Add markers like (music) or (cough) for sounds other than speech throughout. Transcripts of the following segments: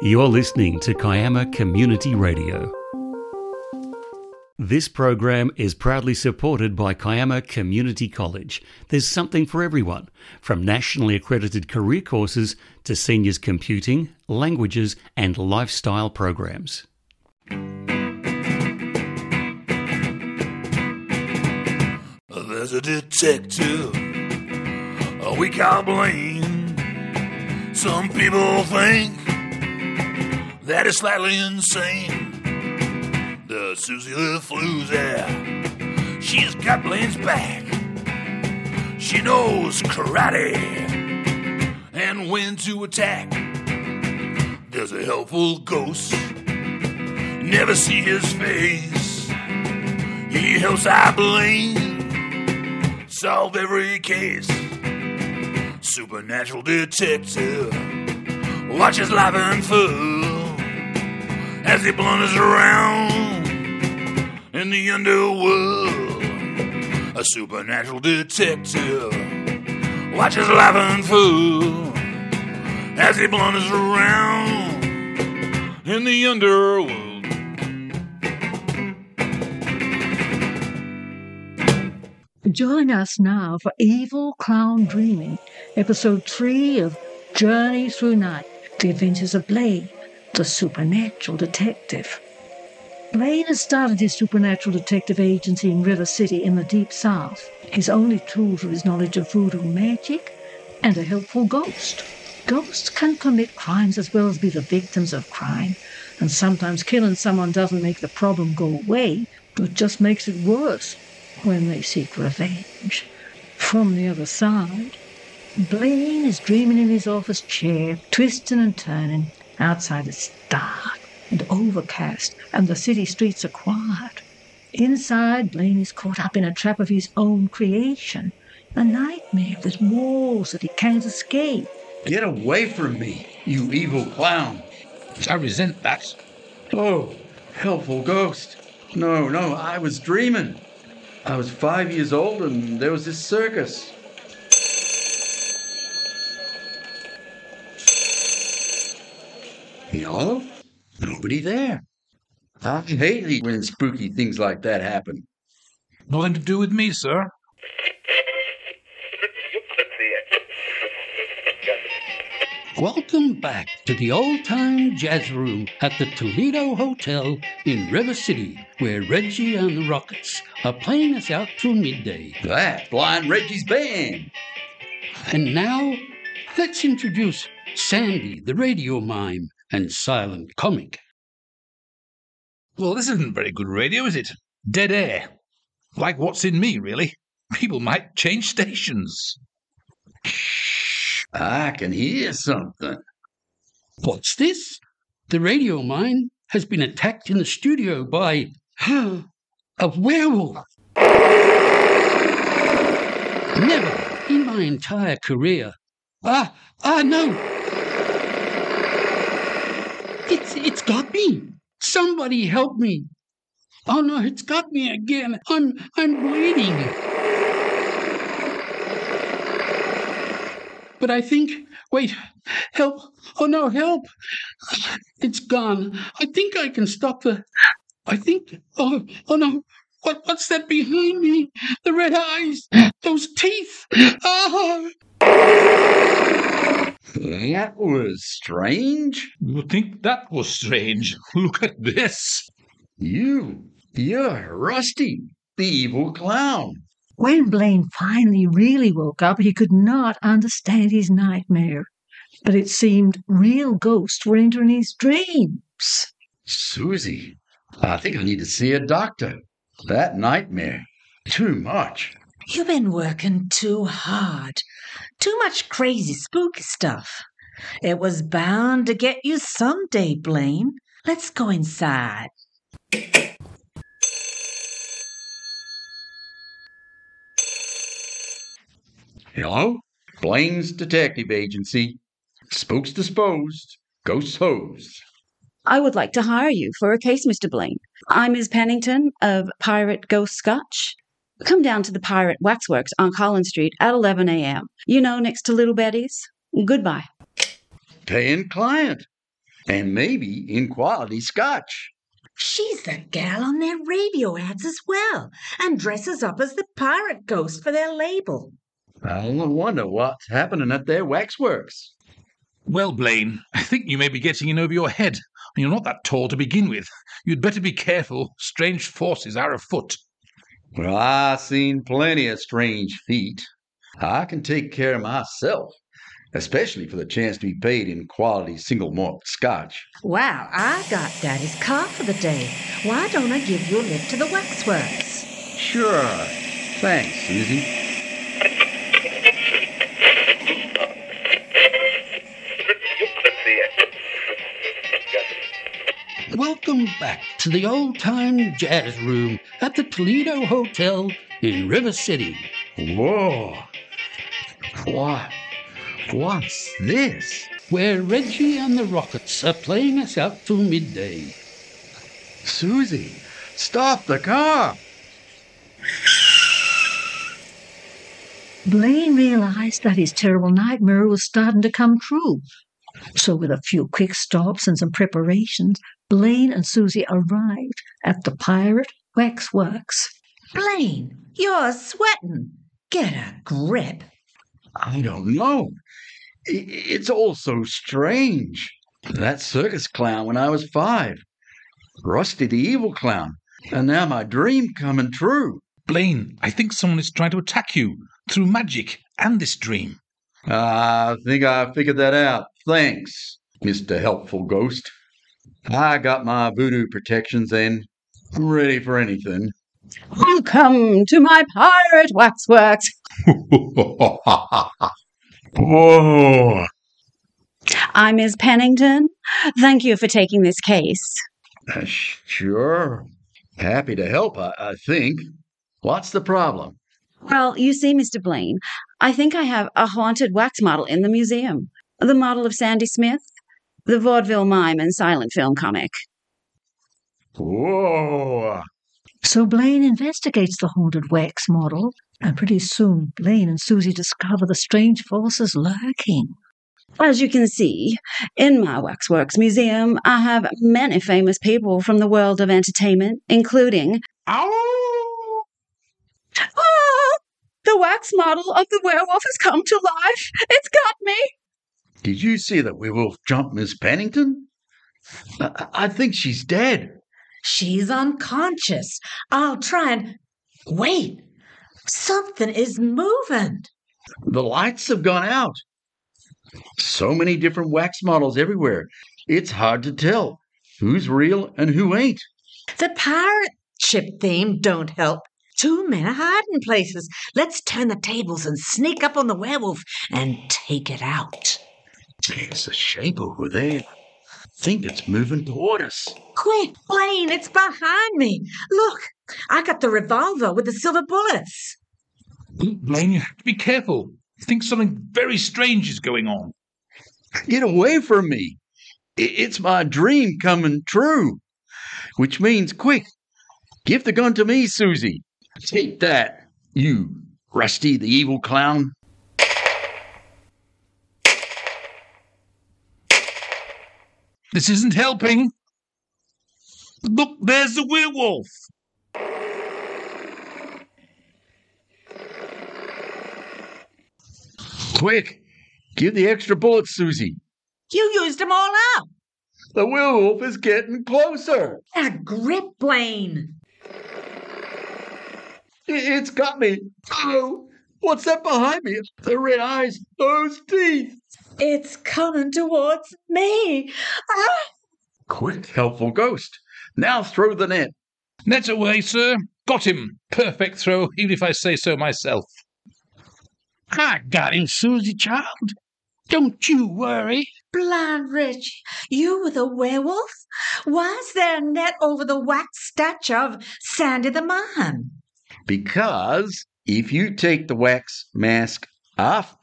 You're listening to Kiama Community Radio. This program is proudly supported by Kiama Community College. There's something for everyone, from nationally accredited career courses to seniors computing, languages, and lifestyle programs. There's a detective we can't blame. Some people think that is slightly insane. The Susie the Floozy there. She's got Blaine's back. She knows karate and when to attack. There's a helpful ghost. Never see his face. He helps I solve every case. Supernatural detective watches life unfold as he blunders around in the underworld. A supernatural detective watches life unfold as he blunders around in the underworld. Join us now for Evil Clown Dreaming, episode 3 of Journey Through Night The Adventures of Blaine, the Supernatural Detective. Blaine has started his supernatural detective agency in River City in the Deep South. His only tools are his knowledge of voodoo magic and a helpful ghost. Ghosts can commit crimes as well as be the victims of crime, and sometimes killing someone doesn't make the problem go away, but just makes it worse when they seek revenge. From the other side, Blaine is dreaming in his office chair, twisting and turning. Outside it's dark and overcast, and the city streets are quiet. Inside, Blaine is caught up in a trap of his own creation, a nightmare with walls that he can't escape. Get away from me, you evil clown. I resent that. Oh, helpful ghost. No, no, I was dreaming. I was five years old and there was this circus. Hello? Nobody there. I hate it when spooky things like that happen. Nothing to do with me, sir. Welcome back to the old time jazz room at the Toledo Hotel in River City, where Reggie and the Rockets are playing us out till midday. That's Blind Reggie's band. And now, let's introduce Sandy, the radio mime and silent comic. Well, this isn't very good radio, is it? Dead air. Like what's in me, really. People might change stations. I can hear something. What's this? The radio mime has been attacked in the studio by a werewolf. Never in my entire career. Ah, ah, no. It's, it's got me. Somebody help me. Oh no, it's got me again. I'm, I'm bleeding. But I think, wait, help. Oh no, help. It's gone. I think I can stop the, I think, oh, oh no. What, what's that behind me? The red eyes, those teeth. Ah! That was strange. You think that was strange? (laughs) Look at this. You, you're Rusty, the evil clown. When Blaine finally really woke up, he could not understand his nightmare. But it seemed real ghosts were entering his dreams. Susie, I think I need to see a doctor. That nightmare, too much. You've been working too hard. Too much crazy, spooky stuff. It was bound to get you someday, Blaine. Let's go inside. Hello? Blaine's Detective Agency. Spooks disposed, ghosts hosed. I would like to hire you for a case, Mr. Blaine. I'm Ms. Pennington of Pirate Ghost Scotch. Come down to the Pirate Waxworks on Collins Street at 11 a.m. You know, next to Little Betty's. Goodbye. Paying client. And maybe in quality scotch. She's the gal on their radio ads as well, and dresses up as the pirate ghost for their label. I wonder what's happening at their waxworks. Well, Blaine, I think you may be getting in over your head. You're not that tall to begin with. You'd better be careful. Strange forces are afoot. Well, I've seen plenty of strange feet. I can take care of myself, especially for the chance to be paid in quality single malt scotch. Wow, I got Daddy's car for the day. Why don't I give you a lift to the waxworks? Sure. Thanks, Susie. Welcome back to the old time jazz room at the Toledo Hotel in River City. Whoa. What? What's this? Where Reggie and the Rockets are playing us out till midday. Susie, stop the car. Blaine realized that his terrible nightmare was starting to come true. So, with a few quick stops and some preparations, Blaine and Susie arrived at the Pirate Waxworks. Blaine, you're sweating. Get a grip. I don't know. It's all so strange. That circus clown when I was five. Rusty the evil clown. And now my dream coming true. Blaine, I think someone is trying to attack you through magic and this dream. Ah, I think I figured that out. Thanks, Mr. Helpful Ghost. I got my voodoo protections and I'm ready for anything. Welcome to my pirate waxworks. oh, (laughs) I'm Ms. Pennington. Thank you for taking this case. uh, sure. Happy to help, I, I think. What's the problem? Well, you see, Mr. Blaine, I think I have a haunted wax model in the museum. The model of Sandy Smith, the vaudeville mime and silent film comic. Whoa. So Blaine investigates the haunted wax model, and pretty soon Blaine and Susie discover the strange forces lurking. As you can see, in my Waxworks Museum, I have many famous people from the world of entertainment, including Ow! Ah! The wax model of the werewolf has come to life. It's got me. Did you see that werewolf jump Miss Pennington? I, I think she's dead. She's unconscious. I'll try and. Wait! Something is moving. The lights have gone out. So many different wax models everywhere. It's hard to tell who's real and who ain't. The pirate ship theme don't help. Two men are hiding places. Let's turn the tables and sneak up on the werewolf and take it out. There's a shape over there. I think it's moving toward us. Quick, Blaine, it's behind me. Look, I got the revolver with the silver bullets. Blaine, you have to be careful. I think something very strange is going on. Get away from me. It's my dream coming true. Which means, quick, give the gun to me, Susie. Take that, you Rusty the evil clown. This isn't helping. Look, there's the werewolf. Quick, give the extra bullets, Susie. You used them all up. The werewolf is getting closer. A grip, Blaine. I- It's got me. Oh, what's that behind me? The red eyes, those teeth. It's coming towards me. Ah! Quick, helpful ghost. Now throw the net. Net away, sir. Got him. Perfect throw, even if I say so myself. I got him, Susie, child. Don't you worry. Blind Rich, you were the werewolf? Why is there a net over the wax statue of Sandy the Mime? Because if you take the wax mask off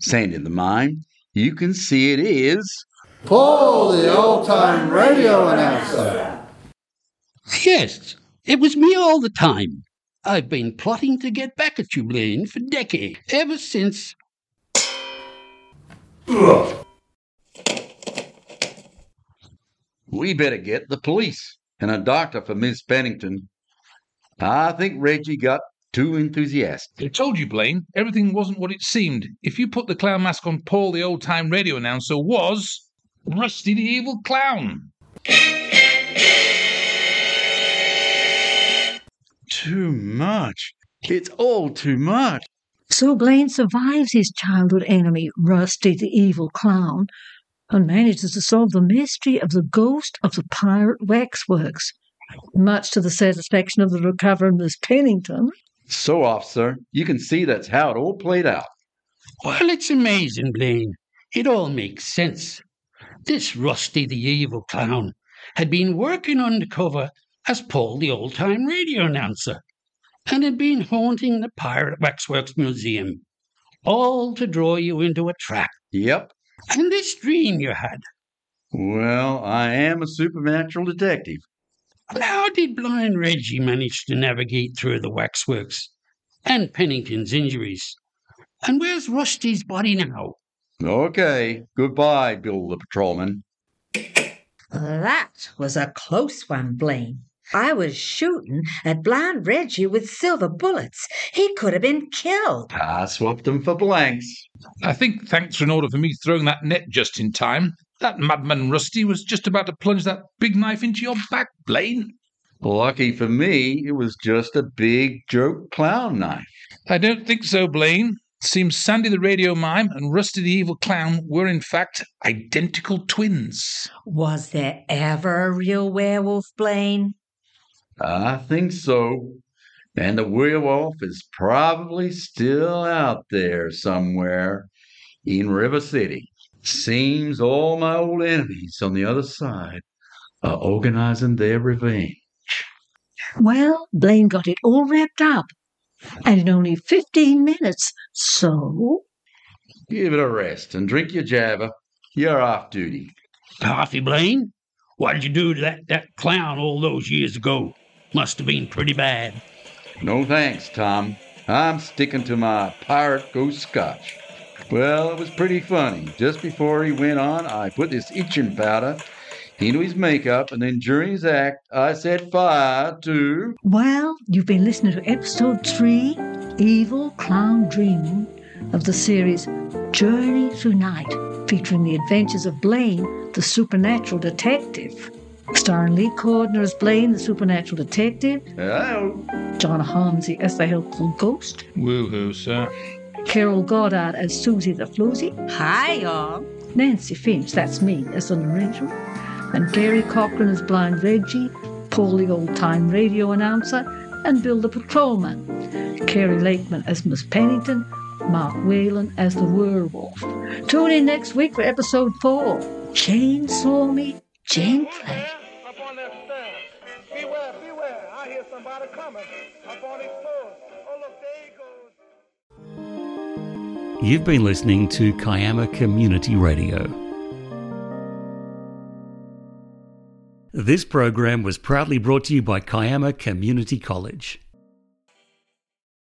Sandy the Mime, you can see it is. Paul, the old time radio announcer. Yes, it was me all the time. I've been plotting to get back at you, Blaine, for decades. Ever since. We better get the police and a doctor for Miss Pennington. I think Reggie got too enthusiastic. I told you, Blaine, everything wasn't what it seemed. If you put the clown mask on Paul, the old time radio announcer was Rusty the Evil Clown. Too much. It's all too much. So Blaine survives his childhood enemy, Rusty the Evil Clown, and manages to solve the mystery of the ghost of the pirate waxworks, much to the satisfaction of the recovering Miss Pennington. So, officer, you can see that's how it all played out. Well, it's amazing, Blaine. It all makes sense. This Rusty the Evil Clown had been working undercover as Paul the old time radio announcer and had been haunting the Pirate Waxworks Museum, all to draw you into a trap. Yep. And this dream you had. Well, I am a supernatural detective. How did Blind Reggie manage to navigate through the waxworks and Pennington's injuries? And where's Rusty's body now? Okay. Goodbye, Bill the patrolman. That was a close one, Blaine. I was shooting at Blind Reggie with silver bullets. He could have been killed. I swapped them for blanks. I think thanks in order for me throwing that net just in time. That madman Rusty was just about to plunge that big knife into your back, Blaine. Lucky for me, it was just a big joke clown knife. I don't think so, Blaine. Seems Sandy the radio mime and Rusty the evil clown were in fact identical twins. Was there ever a real werewolf, Blaine? I think so. And the werewolf is probably still out there somewhere in River City. Seems all my old enemies on the other side are organizing their revenge. Well, Blaine got it all wrapped up, and in only 15 minutes, so. Give it a rest and drink your java. You're off duty. Coffee, Blaine? What did you do to that, that clown all those years ago? Must have been pretty bad. No thanks, Tom. I'm sticking to my pirate ghost scotch. Well, it was pretty funny. Just before he went on, I put this itching powder into his makeup, and then during his act, I set fire to. Well, you've been listening to episode three Evil Clown Dreaming of the series Journey Through Night, featuring the adventures of Blaine, the supernatural detective. Starring Lee Cordner as Blaine, the supernatural detective, Hello. John Holmesy as the helpful ghost, Woohoo, sir. Carol Goddard as Susie the Floozy, Hi, y'all. Nancy Finch, that's me, as the narrator, and Gary Cochran as Blind Reggie, Paul the old time radio announcer, and Bill the patrolman, Carrie Lakeman as Miss Pennington, Mark Whalen as the werewolf. Tune in next week for episode four Chainsaw Me Gently. Up on that stairs. Beware, beware. I hear somebody coming. Up on his You've been listening to Kiama Community Radio. This program was proudly brought to you by Kiama Community College.